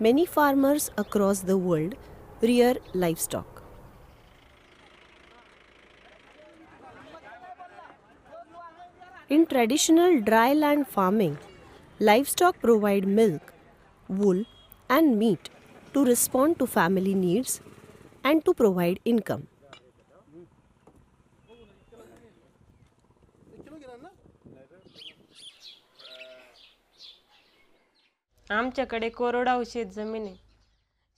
many farmers across the world rear livestock. In traditional dry land farming, livestock provide milk, wool, and meat to respond to family needs and to provide income. आमच्याकडे कोरडवाहू शेत जमीन आहे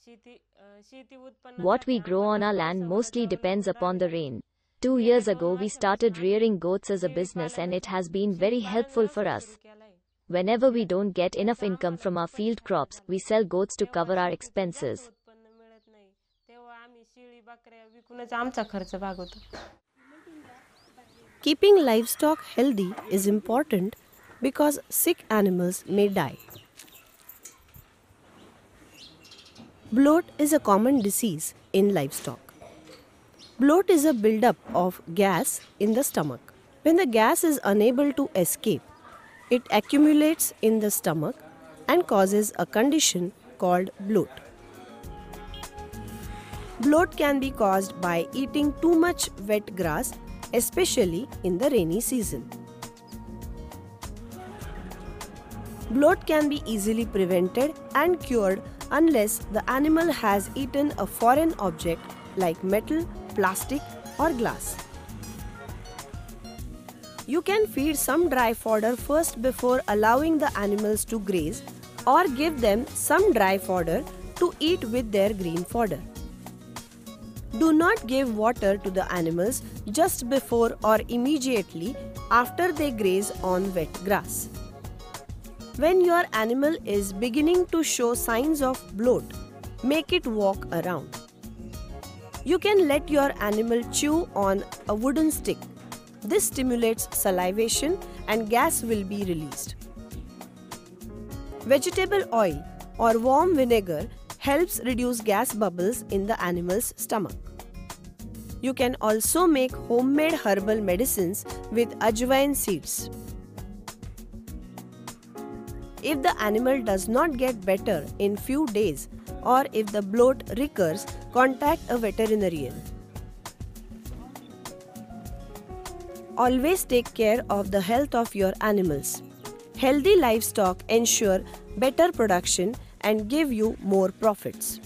शेती अं, शेती उत्पन्न What we grow on our land mostly depends upon the rain. Two years ago, we started rearing goats as a business, and it has been very helpful for us. Whenever we don't get enough income from our field crops, we sell goats to cover our expenses. उत्पन्न मिळत नाही तेव्हा आम्ही शेळी बकऱ्या विकूनच आमचा खर्च भागवतो Keeping livestock healthy is important because sick animals may die. Bloat is a common disease in livestock. Bloat is a buildup of gas in the stomach. When the gas is unable to escape, it accumulates in the stomach and causes a condition called bloat. Bloat can be caused by eating too much wet grass, especially in the rainy season. Bloat can be easily prevented and cured unless the animal has eaten a foreign object like metal, plastic, or glass. You can feed some dry fodder first before allowing the animals to graze or give them some dry fodder to eat with their green fodder. Do not give water to the animals just before or immediately after they graze on wet grass. When your animal is beginning to show signs of bloat, make it walk around. You can let your animal chew on a wooden stick. This stimulates salivation and gas will be released. Vegetable oil or warm vinegar helps reduce gas bubbles in the animal's stomach. You can also make homemade herbal medicines with ajwain seeds. If the animal does not get better in few days or if the bloat recurs, contact a veterinarian. Always take care of the health of your animals. Healthy livestock ensure better production and give you more profits.